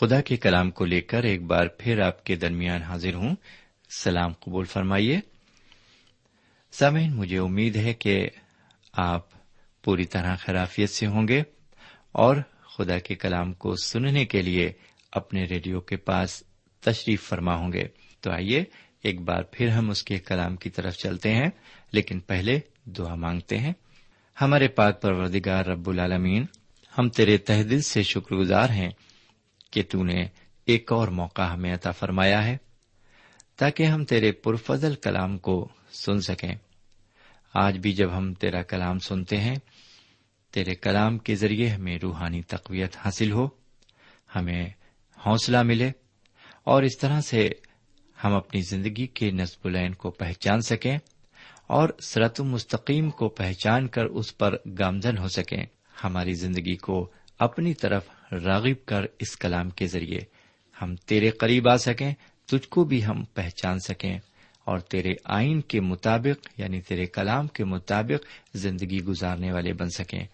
خدا کے کلام کو لے کر ایک بار پھر آپ کے درمیان حاضر ہوں۔ سلام قبول فرمائیے۔ سامعین، مجھے امید ہے کہ آپ پوری طرح خرافیت سے ہوں گے اور خدا کے کلام کو سننے کے لیے اپنے ریڈیو کے پاس تشریف فرما ہوں گے۔ تو آئیے، ایک بار پھر ہم اس کے کلام کی طرف چلتے ہیں۔ لیکن پہلے دعا مانگتے ہیں۔ ہمارے پاک پروردگار رب العالمین، ہم تیرے تہ دل سے شکر گزار ہیں۔ کہ تو نے ایک اور موقع ہمیں عطا فرمایا ہے تاکہ ہم تیرے پرفضل کلام کو سن سکیں۔ آج بھی جب ہم تیرا کلام سنتے ہیں، تیرے کلام کے ذریعے ہمیں روحانی تقویت حاصل ہو، ہمیں حوصلہ ملے اور اس طرح سے ہم اپنی زندگی کے نصب العین کو پہچان سکیں اور سرت مستقیم کو پہچان کر اس پر گامزن ہو سکیں۔ ہماری زندگی کو اپنی طرف راغب کر اس کلام کے ذریعے۔ ہم تیرے قریب آ سکیں، تجھ کو بھی ہم پہچان سکیں۔ اور تیرے آئین کے مطابق یعنی تیرے کلام کے مطابق زندگی گزارنے والے بن سکیں۔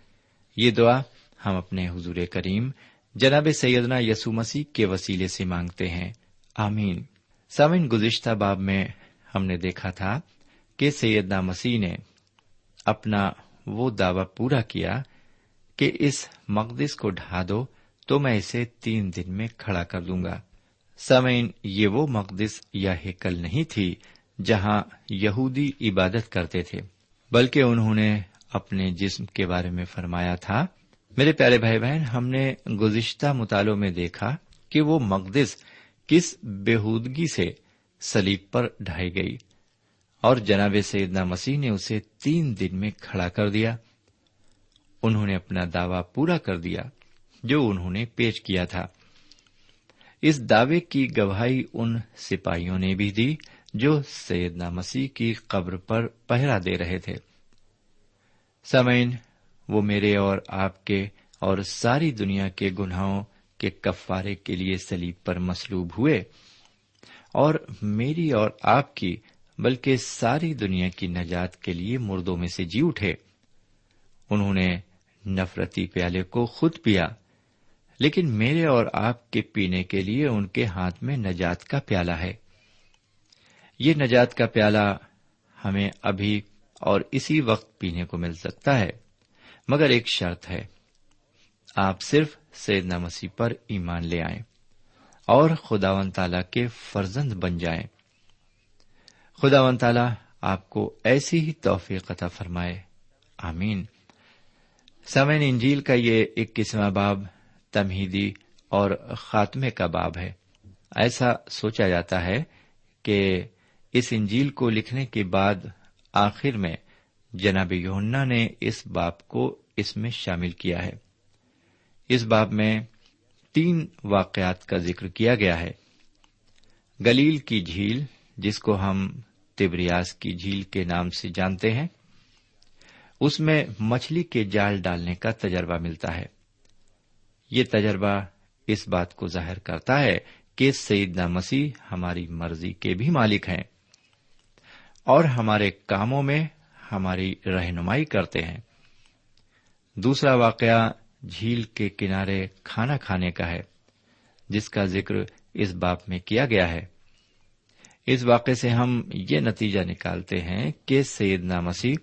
یہ دعا ہم اپنے حضور کریم، جناب سیدنا یسو مسیح کے وسیلے سے مانگتے ہیں۔ آمین۔ سامن گزشتہ باب میں ہم نے دیکھا تھا کہ سیدنا مسیح نے اپنا وہ دعوی پورا کیا کہ اس مقدس کو ڈھا دو تو میں اسے تین دن میں کھڑا کر دوں گا۔ سمعین یہ وہ مقدس یا ہیکل نہیں تھی جہاں یہودی عبادت کرتے تھے، بلکہ انہوں نے اپنے جسم کے بارے میں فرمایا تھا، میرے پیارے بھائی بہن، ہم نے گزشتہ مطالعوں میں دیکھا کہ وہ مقدس کس بےحودگی سے سلیب پر ڈھائی گئی، اور جناب سیدنا مسیح نے اسے تین دن میں کھڑا کر دیا۔ انہوں نے اپنا دعوی پورا کر دیا جو انہوں نے پیش کیا تھا۔ اس دعوے کی گواہی ان سپاہیوں نے بھی دی جو سیدنا مسیح کی قبر پر پہرا دے رہے تھے۔ سمعین وہ میرے اور آپ کے اور ساری دنیا کے گناہوں کے کفارے کے لیے سلیب پر مسلوب ہوئے اور میری اور آپ کی، بلکہ ساری دنیا کی نجات کے لیے مردوں میں سے جی اٹھے۔ انہوں نے نفرتی پیالے کو خود پیا، لیکن میرے اور آپ کے پینے کے لیے ان کے ہاتھ میں نجات کا پیالہ ہے۔ یہ نجات کا پیالہ ہمیں ابھی اور اسی وقت پینے کو مل سکتا ہے، مگر ایک شرط ہے۔ آپ صرف سیدنا مسیح پر ایمان لے آئیں اور خدا و تعالی کے فرزند بن جائیں۔ خدا و تعالی آپ کو ایسی ہی توفیق عطا فرمائے۔ آمین۔ سمین انجیل کا یہ ایک باب تمہیدی اور خاتمے کا باب ہے۔ ایسا سوچا جاتا ہے کہ اس انجیل کو لکھنے کے بعد آخر میں جناب یونا نے اس باب کو اس میں شامل کیا ہے۔ اس باب میں تین واقعات کا ذکر کیا گیا ہے۔ گلیل کی جھیل، جس کو ہم تبریاز کی جھیل کے نام سے جانتے ہیں اس میں مچھلی کے جال ڈالنے کا تجربہ ملتا ہے۔ یہ تجربہ اس بات کو ظاہر کرتا ہے کہ سیدنا مسیح ہماری مرضی کے بھی مالک ہیں اور ہمارے کاموں میں ہماری رہنمائی کرتے ہیں۔ دوسرا واقعہ جھیل کے کنارے کھانا کھانے کا ہے، جس کا ذکر اس باپ میں کیا گیا ہے۔ اس واقعے سے ہم یہ نتیجہ نکالتے ہیں کہ سیدنا مسیح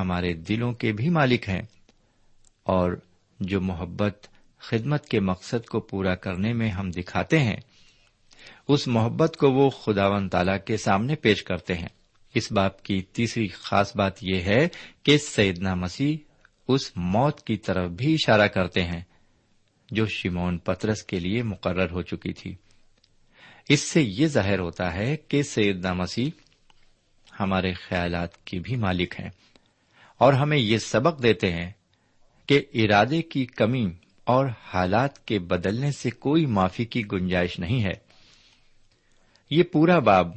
ہمارے دلوں کے بھی مالک ہیں اور جو محبت خدمت کے مقصد کو پورا کرنے میں ہم دکھاتے ہیں، اس محبت کو وہ خداون تعالی کے سامنے پیش کرتے ہیں۔ اس باپ کی تیسری خاص بات یہ ہے کہ سیدنا مسیح اس موت کی طرف بھی اشارہ کرتے ہیں جو شمون پترس کے لیے مقرر ہو چکی تھی۔ اس سے یہ ظاہر ہوتا ہے کہ سیدنا مسیح ہمارے خیالات کے بھی مالک ہیں۔ اور ہمیں یہ سبق دیتے ہیں کہ ارادے کی کمی اور حالات کے بدلنے سے کوئی معافی کی گنجائش نہیں ہے۔ یہ پورا باب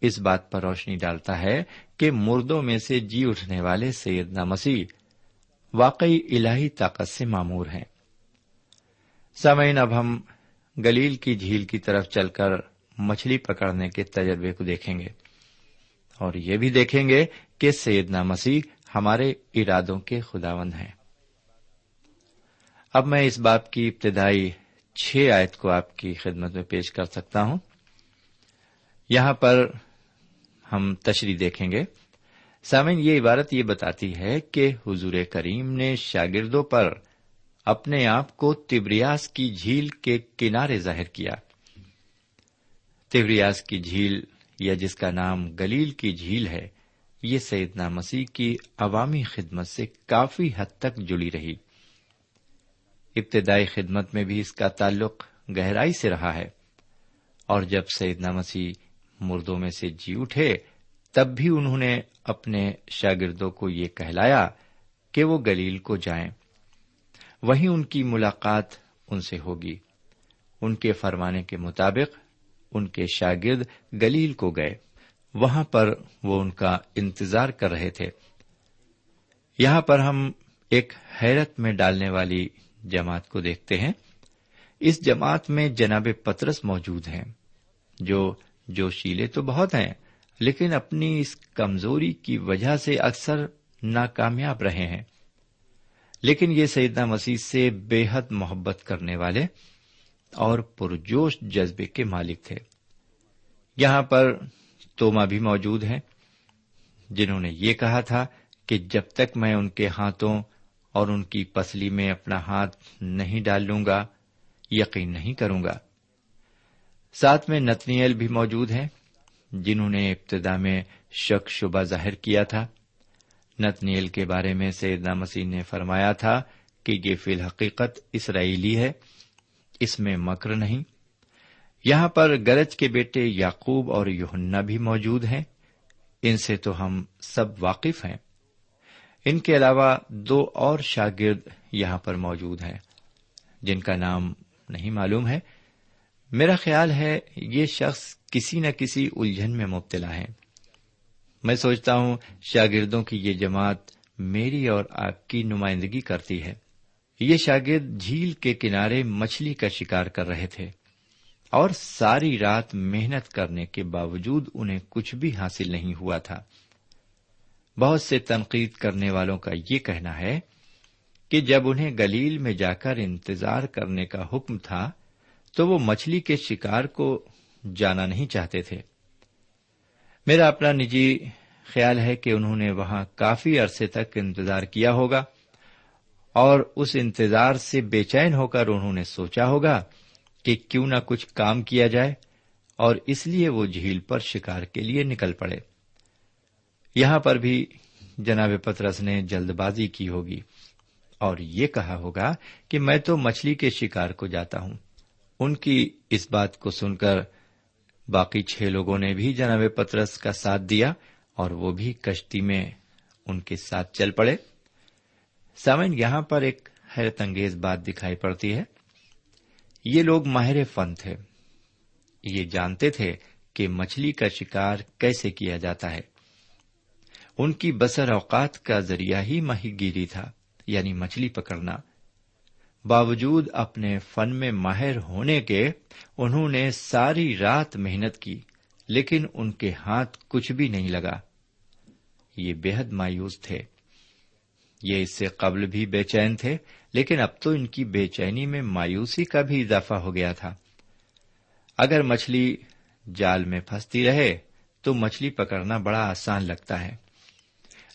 اس بات پر روشنی ڈالتا ہے کہ مردوں میں سے جی اٹھنے والے سیدنا مسیح واقعی الہی طاقت سے معمور ہیں۔ سمعین اب ہم گلیل کی جھیل کی طرف چل کر مچھلی پکڑنے کے تجربے کو دیکھیں گے اور یہ بھی دیکھیں گے کہ سیدنا مسیح ہمارے ارادوں کے خداوند ہیں۔ اب میں اس بات کی ابتدائی چھ آیت کو آپ کی خدمت میں پیش کر سکتا ہوں۔ یہاں پر ہم تشریح دیکھیں گے۔ سامن یہ عبارت یہ بتاتی ہے کہ حضور کریم نے شاگردوں پر اپنے آپ کو تبریاس کی جھیل کے کنارے ظاہر کیا۔ تبریاس کی جھیل یا جس کا نام گلیل کی جھیل ہے یہ سیدنا مسیح کی عوامی خدمت سے کافی حد تک جڑی رہی۔ ابتدائی خدمت میں بھی اس کا تعلق گہرائی سے رہا ہے۔ اور جب سیدنا مسیح مردوں میں سے جی اٹھے، تب بھی انہوں نے اپنے شاگردوں کو یہ کہلایا کہ وہ گلیل کو جائیں۔ وہیں ان کی ملاقات ان سے ہوگی۔ ان کے فرمانے کے مطابق ان کے شاگرد گلیل کو گئے۔ وہاں پر وہ ان کا انتظار کر رہے تھے۔ یہاں پر ہم ایک حیرت میں ڈالنے والی جماعت کو دیکھتے ہیں۔ اس جماعت میں جناب پترس موجود ہیں، جو جوشیلے تو بہت ہیں، لیکن اپنی اس کمزوری کی وجہ سے اکثر ناکامیاب رہے ہیں۔ لیکن یہ سیدنا مسیح سے بے حد محبت کرنے والے اور پرجوش جذبے کے مالک تھے۔ یہاں پر توما بھی موجود ہیں جنہوں نے یہ کہا تھا کہ جب تک میں ان کے ہاتھوں اور ان کی پسلی میں اپنا ہاتھ نہیں ڈال لوں گا، یقین نہیں کروں گا۔ ساتھ میں نتنیل بھی موجود ہیں جنہوں نے ابتدا میں شک شبہ ظاہر کیا تھا۔ نتنیل کے بارے میں سیدنا مسیح نے فرمایا تھا کہ یہ فی الحقیقت اسرائیلی ہے، اس میں مکر نہیں۔ یہاں پر گرج کے بیٹے یعقوب اور یوہنا بھی موجود ہیں۔ ان سے تو ہم سب واقف ہیں۔ ان کے علاوہ دو اور شاگرد یہاں پر موجود ہیں، جن کا نام نہیں معلوم ہے۔ میرا خیال ہے یہ شخص کسی نہ کسی الجھن میں مبتلا ہے۔ میں سوچتا ہوں شاگردوں کی یہ جماعت میری اور آپ کی نمائندگی کرتی ہے۔ یہ شاگرد جھیل کے کنارے مچھلی کا شکار کر رہے تھے۔ اور ساری رات محنت کرنے کے باوجود انہیں کچھ بھی حاصل نہیں ہوا تھا۔ بہت سے تنقید کرنے والوں کا یہ کہنا ہے کہ جب انہیں گلیل میں جا کر انتظار کرنے کا حکم تھا، تو وہ مچھلی کے شکار کو جانا نہیں چاہتے تھے۔ میرا اپنا نجی خیال ہے کہ انہوں نے وہاں کافی عرصے تک انتظار کیا ہوگا اور اس انتظار سے بے چین ہو کر انہوں نے سوچا ہوگا کہ کیوں نہ کچھ کام کیا جائے اور اس لیے وہ جھیل پر شکار کے لیے نکل پڑے۔ یہاں پر بھی جناب پترس نے جلد بازی کی ہوگی اور یہ کہا ہوگا کہ میں تو مچھلی کے شکار کو جاتا ہوں۔ ان کی اس بات کو سن کر باقی چھ لوگوں نے بھی جناب پترس کا ساتھ دیا اور وہ بھی کشتی میں ان کے ساتھ چل پڑے۔ سامن یہاں پر ایک حیرت انگیز بات دکھائی پڑتی ہے۔ یہ لوگ ماہر فن تھے۔ یہ جانتے تھے کہ مچھلی کا شکار کیسے کیا جاتا ہے۔ ان کی بسر اوقات کا ذریعہ ہی ماہی گیری تھا یعنی مچھلی پکڑنا۔ باوجود اپنے فن میں ماہر ہونے کے انہوں نے ساری رات محنت کی، لیکن ان کے ہاتھ کچھ بھی نہیں لگا۔ یہ بے حد مایوس تھے۔ یہ اس سے قبل بھی بے چین تھے، لیکن اب تو ان کی بے چینی میں مایوسی کا بھی اضافہ ہو گیا تھا۔ اگر مچھلی جال میں پھنستی رہے، تو مچھلی پکڑنا بڑا آسان لگتا ہے۔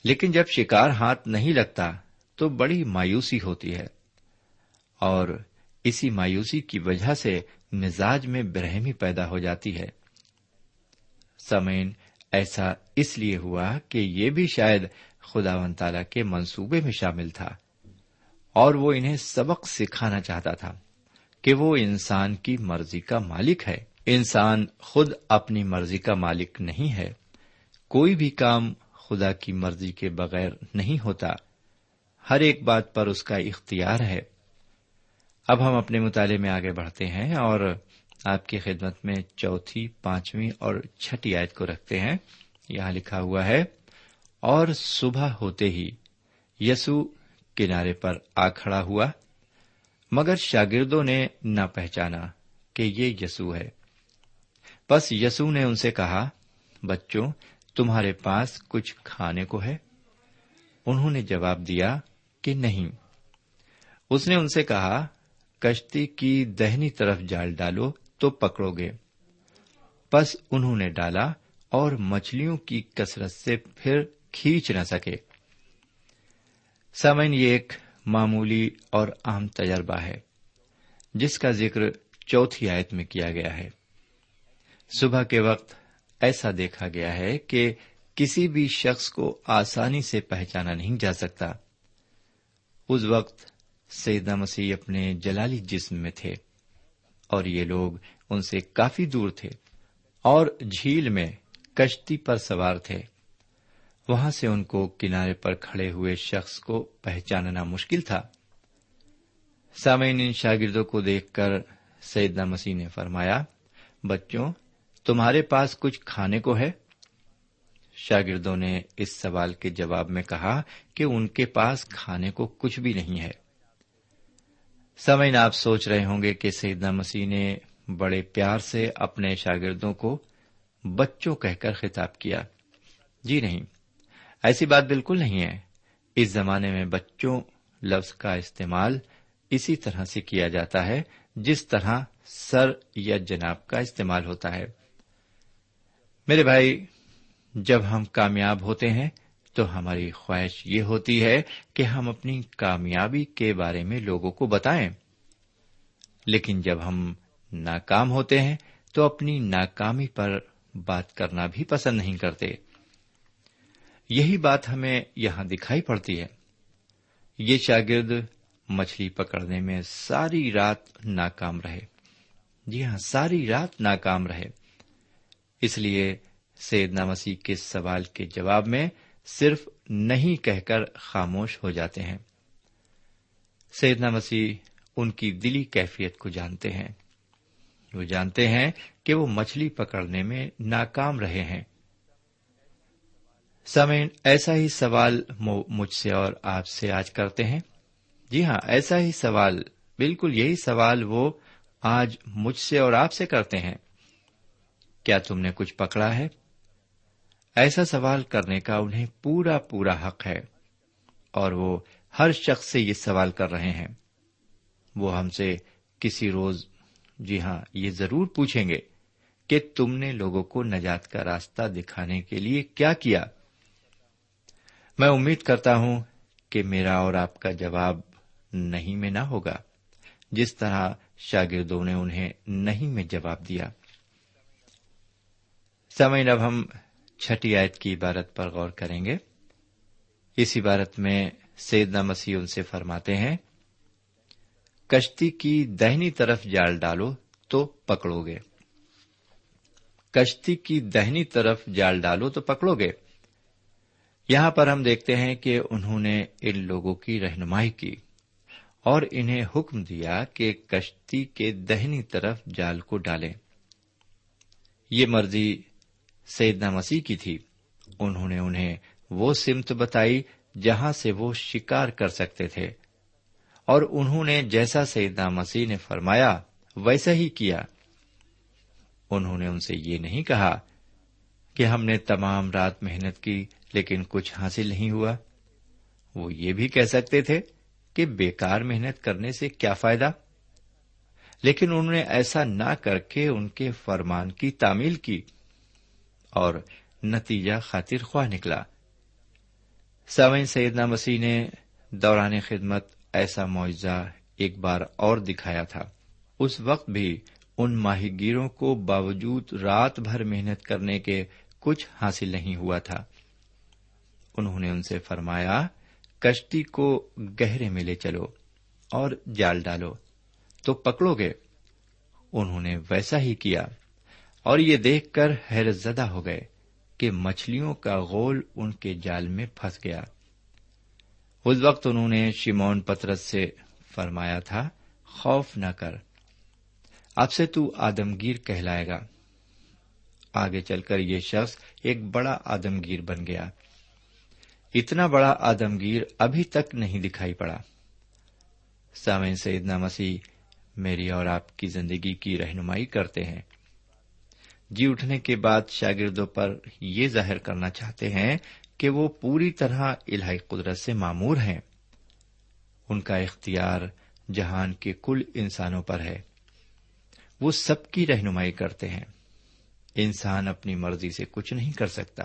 لیکن جب شکار ہاتھ نہیں لگتا، تو بڑی مایوسی ہوتی ہے۔ اور اسی مایوسی کی وجہ سے مزاج میں برہمی پیدا ہو جاتی ہے۔ سمین ایسا اس لیے ہوا کہ یہ بھی شاید خدا ون تعالی کے منصوبے میں شامل تھا اور وہ انہیں سبق سکھانا چاہتا تھا کہ وہ انسان کی مرضی کا مالک ہے۔ انسان خود اپنی مرضی کا مالک نہیں ہے۔ کوئی بھی کام خدا کی مرضی کے بغیر نہیں ہوتا۔ ہر ایک بات پر اس کا اختیار ہے۔ اب ہم اپنے مطالعے میں آگے بڑھتے ہیں اور آپ کی خدمت میں چوتھی، پانچویں اور چھٹی آیت کو رکھتے ہیں۔ یہاں لکھا ہوا ہے اور صبح ہوتے ہی یسو کنارے پر آ کھڑا ہوا، مگر شاگردوں نے نہ پہچانا کہ یہ یسو ہے۔ بس یسو نے ان سے کہا، بچوں، تمہارے پاس کچھ کھانے کو ہے؟ انہوں نے جواب دیا کہ نہیں۔ اس نے ان سے کہا، کشتی کی دہنی طرف جال ڈالو تو پکڑو گے۔ پس انہوں نے ڈالا اور مچھلیوں کی کثرت سے پھر کھینچ نہ سکے۔ سامن یہ ایک معمولی اور عام تجربہ ہے، جس کا ذکر چوتھی آیت میں کیا گیا ہے۔ صبح کے وقت ایسا دیکھا گیا ہے کہ کسی بھی شخص کو آسانی سے پہچانا نہیں جا سکتا۔ اس وقت سیدہ مسیح اپنے جلالی جسم میں تھے اور یہ لوگ ان سے کافی دور تھے اور جھیل میں کشتی پر سوار تھے۔ وہاں سے ان کو کنارے پر کھڑے ہوئے شخص کو پہچاننا مشکل تھا۔ سامعین، ان شاگردوں کو دیکھ کر سیدنا مسیح نے فرمایا، بچوں، تمہارے پاس کچھ کھانے کو ہے؟ شاگردوں نے اس سوال کے جواب میں کہا کہ ان کے پاس کھانے کو کچھ بھی نہیں ہے۔ سمعین آپ سوچ رہے ہوں گے کہ سیدنا مسیح نے بڑے پیار سے اپنے شاگردوں کو بچوں کہہ کر خطاب کیا۔ جی نہیں ایسی بات بالکل نہیں ہے۔ اس زمانے میں بچوں لفظ کا استعمال اسی طرح سے کیا جاتا ہے، جس طرح سر یا جناب کا استعمال ہوتا ہے۔ میرے بھائی، جب ہم کامیاب ہوتے ہیں تو ہماری خواہش یہ ہوتی ہے کہ ہم اپنی کامیابی کے بارے میں لوگوں کو بتائیں۔ لیکن جب ہم ناکام ہوتے ہیں تو اپنی ناکامی پر بات کرنا بھی پسند نہیں کرتے۔ یہی بات ہمیں یہاں دکھائی پڑتی ہے۔ یہ شاگرد مچھلی پکڑنے میں ساری رات ناکام رہے۔ جی ہاں ساری رات ناکام رہے۔ اس لیے سیدنا مسیح کے سوال کے جواب میں صرف نہیں کہہ کر خاموش ہو جاتے ہیں۔ سیدنا مسیح ان کی دلی کیفیت کو جانتے ہیں۔ وہ جانتے ہیں کہ وہ مچھلی پکڑنے میں ناکام رہے ہیں۔ سمین ایسا ہی سوال مجھ سے اور آپ سے آج کرتے ہیں۔ جی ہاں ایسا ہی سوال، بالکل یہی سوال وہ آج مجھ سے اور آپ سے کرتے ہیں۔ کیا تم نے کچھ پکڑا ہے؟ ایسا سوال کرنے کا انہیں پورا پورا حق ہے، اور وہ ہر شخص سے یہ سوال کر رہے ہیں۔ وہ ہم سے کسی روز جی ہاں یہ ضرور پوچھیں گے کہ تم نے لوگوں کو نجات کا راستہ دکھانے کے لیے کیا کیا؟ میں امید کرتا ہوں کہ میرا اور آپ کا جواب نہیں میں نہ ہوگا۔ جس طرح شاگردوں نے انہیں نہیں میں جواب دیا۔ سمے اب ہم چھٹی آیت کی عبارت پر غور کریں گے۔ اس عبارت میں سیدنا مسیح ان سے فرماتے ہیں، کشتی کی دہنی طرف جال ڈالو تو پکڑو گے۔ کشتی کی دہنی طرف جال ڈالو تو پکڑو گے۔ یہاں پر ہم دیکھتے ہیں کہ انہوں نے ان لوگوں کی رہنمائی کی اور انہیں حکم دیا کہ کشتی کے دہنی طرف جال کو ڈالیں۔ یہ مرضی سیدنا مسیح کی تھی۔ انہوں نے انہیں وہ سمت بتائی جہاں سے وہ شکار کر سکتے تھے۔ اور انہوں نے جیسا سیدنا مسیح نے فرمایا، ویسا ہی کیا۔ انہوں نے ان سے یہ نہیں کہا کہ ہم نے تمام رات محنت کی لیکن کچھ حاصل نہیں ہوا۔ وہ یہ بھی کہہ سکتے تھے کہ بیکار محنت کرنے سے کیا فائدہ۔ لیکن انہوں نے ایسا نہ کر کے ان کے فرمان کی تعمیل کی اور نتیجہ خاطر خواہ نکلا۔ سوئن سیدنا مسیح نے دوران خدمت ایسا معاوضہ ایک بار اور دکھایا تھا۔ اس وقت بھی ان ماہی گیروں کو باوجود رات بھر محنت کرنے کے کچھ حاصل نہیں ہوا تھا۔ انہوں نے ان سے فرمایا، کشتی کو گہرے میں لے چلو اور جال ڈالو۔ تو پکڑو گے۔ انہوں نے ویسا ہی کیا۔ اور یہ دیکھ کر حیرت زدہ ہو گئے کہ مچھلیوں کا گول ان کے جال میں پھنس گیا۔ اس وقت انہوں نے شیمون پترس سے فرمایا تھا، خوف نہ کر۔ اب سے تو آدمگیر کہلائے گا۔ آگے چل کر یہ شخص ایک بڑا آدمگیر بن گیا۔ اتنا بڑا آدمگیر ابھی تک نہیں دکھائی پڑا۔ سامع سیدنا مسیح میری اور آپ کی زندگی کی رہنمائی کرتے ہیں۔ جی اٹھنے کے بعد شاگردوں پر یہ ظاہر کرنا چاہتے ہیں کہ وہ پوری طرح الہی قدرت سے معمور ہیں۔ ان کا اختیار جہان کے کل انسانوں پر ہے۔ وہ سب کی رہنمائی کرتے ہیں۔ انسان اپنی مرضی سے کچھ نہیں کر سکتا۔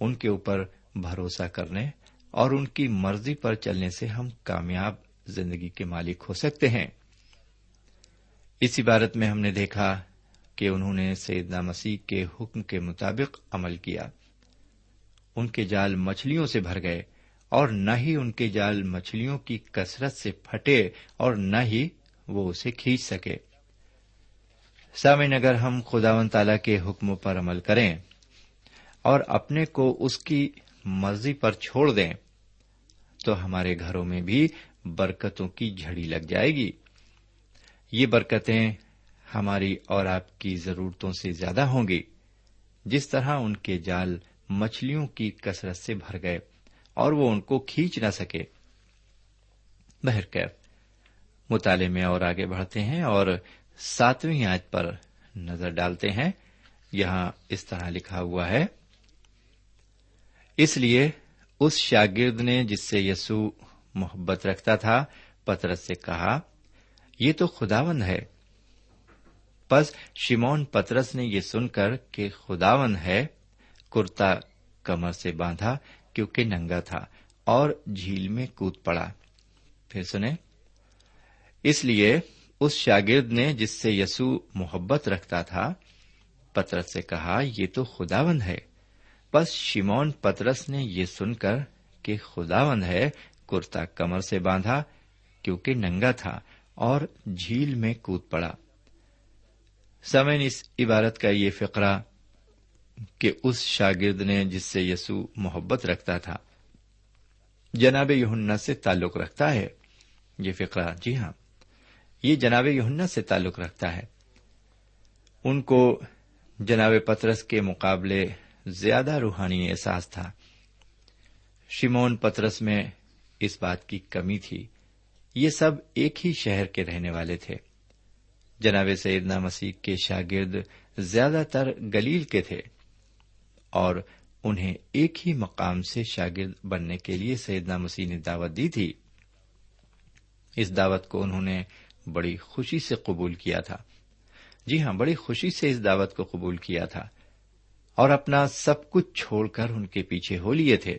ان کے اوپر بھروسہ کرنے اور ان کی مرضی پر چلنے سے ہم کامیاب زندگی کے مالک ہو سکتے ہیں۔ اس عبارت میں ہم نے دیکھا کہ انہوں نے سیدنا مسیح کے حکم کے مطابق عمل کیا۔ ان کے جال مچھلیوں سے بھر گئے اور نہ ہی ان کے جال مچھلیوں کی کثرت سے پھٹے اور نہ ہی وہ اسے کھینچ سکے۔ سامعین، اگر ہم خداون تعالی کے حکموں پر عمل کریں اور اپنے کو اس کی مرضی پر چھوڑ دیں، تو ہمارے گھروں میں بھی برکتوں کی جھڑی لگ جائے گی۔ یہ برکتیں ہماری اور آپ کی ضرورتوں سے زیادہ ہوں گی۔ جس طرح ان کے جال مچھلیوں کی کثرت سے بھر گئے اور وہ ان کو کھینچ نہ سکے۔ بہرکیف، مطالعے میں اور آگے بڑھتے ہیں اور ساتویں آیت پر نظر ڈالتے ہیں۔ یہاں اس طرح لکھا ہوا ہے، اس لیے اس شاگرد نے جس سے یسو محبت رکھتا تھا، پترس سے کہا، یہ تو خداون ہے۔ پس شمون پترس نے یہ سن کر کہ خداون ہے، کرتا کمر سے باندھا کیونکہ ننگا تھا اور جھیل میں کود پڑا۔ پھر سنیں، اس لیے اس شاگرد نے جس سے یسو محبت رکھتا تھا، پترس سے کہا، یہ تو خداون ہے. بس شمون پترس نے یہ سن کر کہ خداون ہے، کرتا کمر سے باندھا کیونکہ ننگا تھا اور جھیل میں کود پڑا۔ سمن اس عبارت کا یہ فقرہ کہ اس شاگرد نے جس سے یسو محبت رکھتا تھا، جناب یہنا سے تعلق رکھتا ہے۔ یہ فقرہ جی ہاں۔ یہ جناب یہنا سے تعلق رکھتا ہے۔ ان کو جناب پترس کے مقابلے زیادہ روحانی احساس تھا۔ شمون پترس میں اس بات کی کمی تھی۔ یہ سب ایک ہی شہر کے رہنے والے تھے۔ جناب سیدنا مسیح کے شاگرد زیادہ تر گلیل کے تھے اور انہیں ایک ہی مقام سے شاگرد بننے کے لیے سیدنا مسیح نے دعوت دی تھی۔ اس دعوت کو انہوں نے بڑی خوشی سے قبول کیا تھا۔ جی ہاں بڑی خوشی سے اس دعوت کو قبول کیا تھا۔ اور اپنا سب کچھ چھوڑ کر ان کے پیچھے ہو لیے تھے۔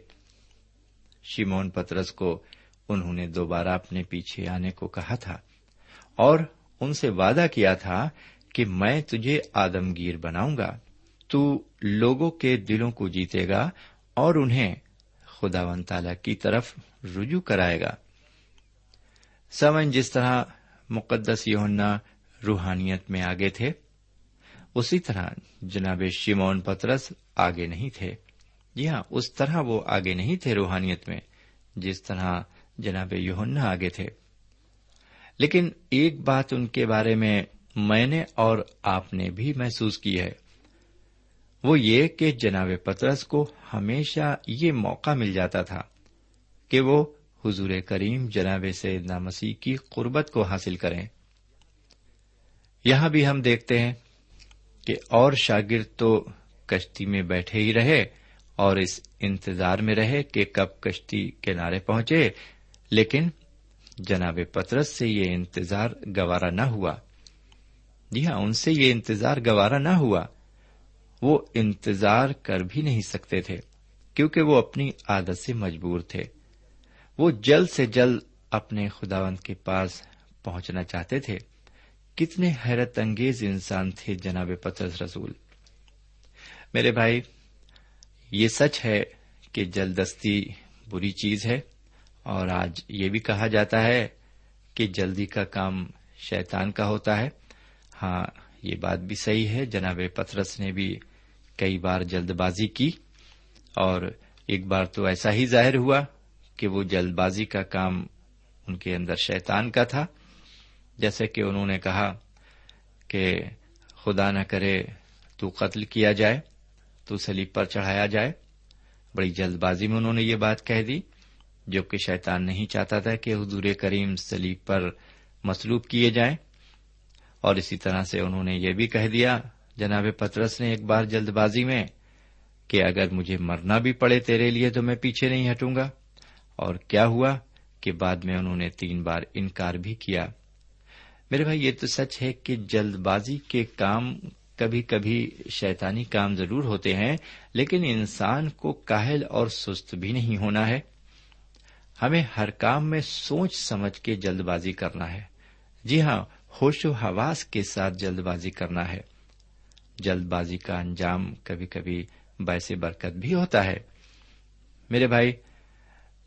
شیمون پترس کو انہوں نے دوبارہ اپنے پیچھے آنے کو کہا تھا۔ اور ان سے وعدہ کیا تھا کہ میں تجھے آدمگیر بناؤں گا۔ تو لوگوں کے دلوں کو جیتے گا اور انہیں خدا ون تالا کی طرف رجوع کرائے گا۔ سمن، جس طرح مقدس یونا روحانیت میں آگے تھے۔ اسی طرح جناب شیمون پترس آگے نہیں تھے۔ جی ہاں اس طرح وہ آگے نہیں تھے روحانیت میں جس طرح جناب یونا آگے تھے۔ لیکن ایک بات ان کے بارے میں میں نے اور آپ نے بھی محسوس کی ہے۔ وہ یہ کہ جناب پترس کو ہمیشہ یہ موقع مل جاتا تھا کہ وہ حضور کریم جناب سیدنا مسیح کی قربت کو حاصل کریں۔ یہاں بھی ہم دیکھتے ہیں کہ اور شاگرد تو کشتی میں بیٹھے ہی رہے اور اس انتظار میں رہے کہ کب کشتی کنارے پہنچے، لیکن جناب پترس سے یہ انتظار گوارا نہ ہوا۔ جی ہاں ان سے یہ انتظار گوارا نہ ہوا۔ وہ انتظار کر بھی نہیں سکتے تھے، کیونکہ وہ اپنی عادت سے مجبور تھے۔ وہ جلد سے جلد اپنے خداوند کے پاس پہنچنا چاہتے تھے۔ کتنے حیرت انگیز انسان تھے جناب پترس رسول۔ میرے بھائی، یہ سچ ہے کہ جلدستی بری چیز ہے اور آج یہ بھی کہا جاتا ہے کہ جلدی کا کام شیطان کا ہوتا ہے۔ ہاں یہ بات بھی صحیح ہے۔ جناب پترس نے بھی کئی بار جلد بازی کی اور ایک بار تو ایسا ہی ظاہر ہوا۔ کہ وہ جلد بازی کا کام ان کے اندر شیطان کا تھا۔ جیسے کہ انہوں نے کہا کہ خدا نہ کرے تو قتل کیا جائے، تو سلیب پر چڑھایا جائے۔ بڑی جلد بازی میں انہوں نے یہ بات کہہ دی، جو کہ شیطان نہیں چاہتا تھا کہ حضور کریم سلیب پر مسلوب کیے جائیں۔ اور اسی طرح سے انہوں نے یہ بھی کہہ دیا، جناب پترس نے ایک بار جلد بازی میں کہ اگر مجھے مرنا بھی پڑے تیرے لیے تو میں پیچھے نہیں ہٹوں گا۔ اور کیا ہوا کے بعد میں انہوں نے تین بار انکار بھی کیا؟ میرے بھائی، یہ تو سچ ہے کہ جلد بازی کے کام کبھی کبھی شیطانی کام ضرور ہوتے ہیں، لیکن انسان کو کاہل اور سست بھی نہیں ہونا ہے۔ ہمیں ہر کام میں سوچ سمجھ کے جلد بازی کرنا ہے۔ جی ہاں ہوش و حواس کے ساتھ جلد بازی کرنا ہے۔ جلد بازی کا انجام کبھی کبھی باعث برکت بھی ہوتا ہے۔ میرے بھائی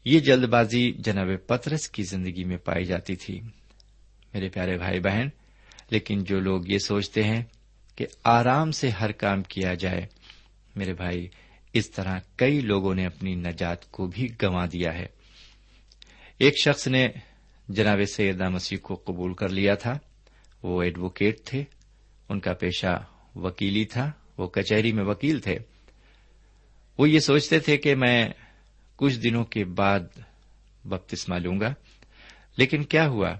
یہ جلد بازی جناب پترس کی زندگی میں پائی جاتی تھی۔ میرے پیارے بھائی بہن، لیکن جو لوگ یہ سوچتے ہیں کہ آرام سے ہر کام کیا جائے، میرے بھائی، اس طرح کئی لوگوں نے اپنی نجات کو بھی گنوا دیا ہے۔ ایک شخص نے جناب سیدہ مسیح کو قبول کر لیا تھا۔ وہ ایڈوکیٹ تھے۔ ان کا پیشہ وکیلی تھا۔ وہ کچہری میں وکیل تھے۔ وہ یہ سوچتے تھے کہ میں کچھ دنوں کے بعد بپتسما لوں گا۔ لیکن کیا ہوا؟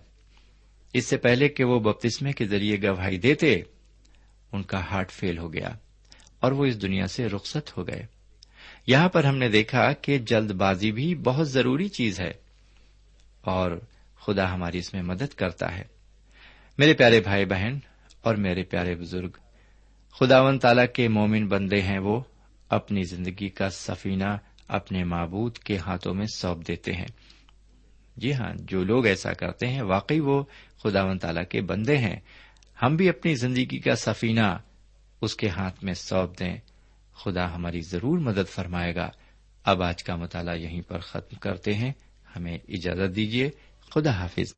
اس سے پہلے کہ وہ بپتسمے کے ذریعے گواہی دیتے، ان کا ہارٹ فیل ہو گیا اور وہ اس دنیا سے رخصت ہو گئے۔ یہاں پر ہم نے دیکھا کہ جلد بازی بھی بہت ضروری چیز ہے اور خدا ہماری اس میں مدد کرتا ہے۔ میرے پیارے بھائی بہن اور میرے پیارے بزرگ خداون تعالی کے مومن بندے ہیں وہ، اپنی زندگی کا سفینہ اپنے معبود کے ہاتھوں میں سونپ دیتے ہیں۔ جی ہاں جو لوگ ایسا کرتے ہیں، واقعی وہ خداون تعالی کے بندے ہیں۔ ہم بھی اپنی زندگی کا سفینہ اس کے ہاتھ میں سونپ دیں۔ خدا ہماری ضرور مدد فرمائے گا۔ اب آج کا مطالعہ یہیں پر ختم کرتے ہیں۔ ہمیں اجازت دیجیے خدا حافظ۔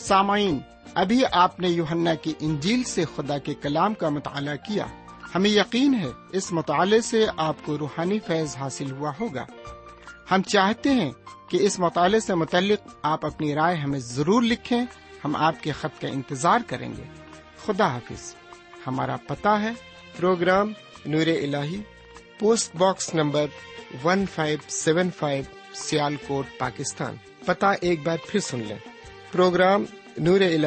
سامعین، ابھی آپ نے یوہنا کی انجیل سے خدا کے کلام کا مطالعہ کیا۔ ہمیں یقین ہے اس مطالعے سے آپ کو روحانی فیض حاصل ہوا ہوگا۔ ہم چاہتے ہیں کہ اس مطالعے سے متعلق آپ اپنی رائے ہمیں ضرور لکھیں، ہم آپ کے خط کا انتظار کریں گے۔ خدا حافظ۔ ہمارا پتہ ہے، پروگرام نور ال post box number one five seven five Sialkot, Pakistan. پتہ ایک بار پھر سن لیں۔ پروگرام نور ال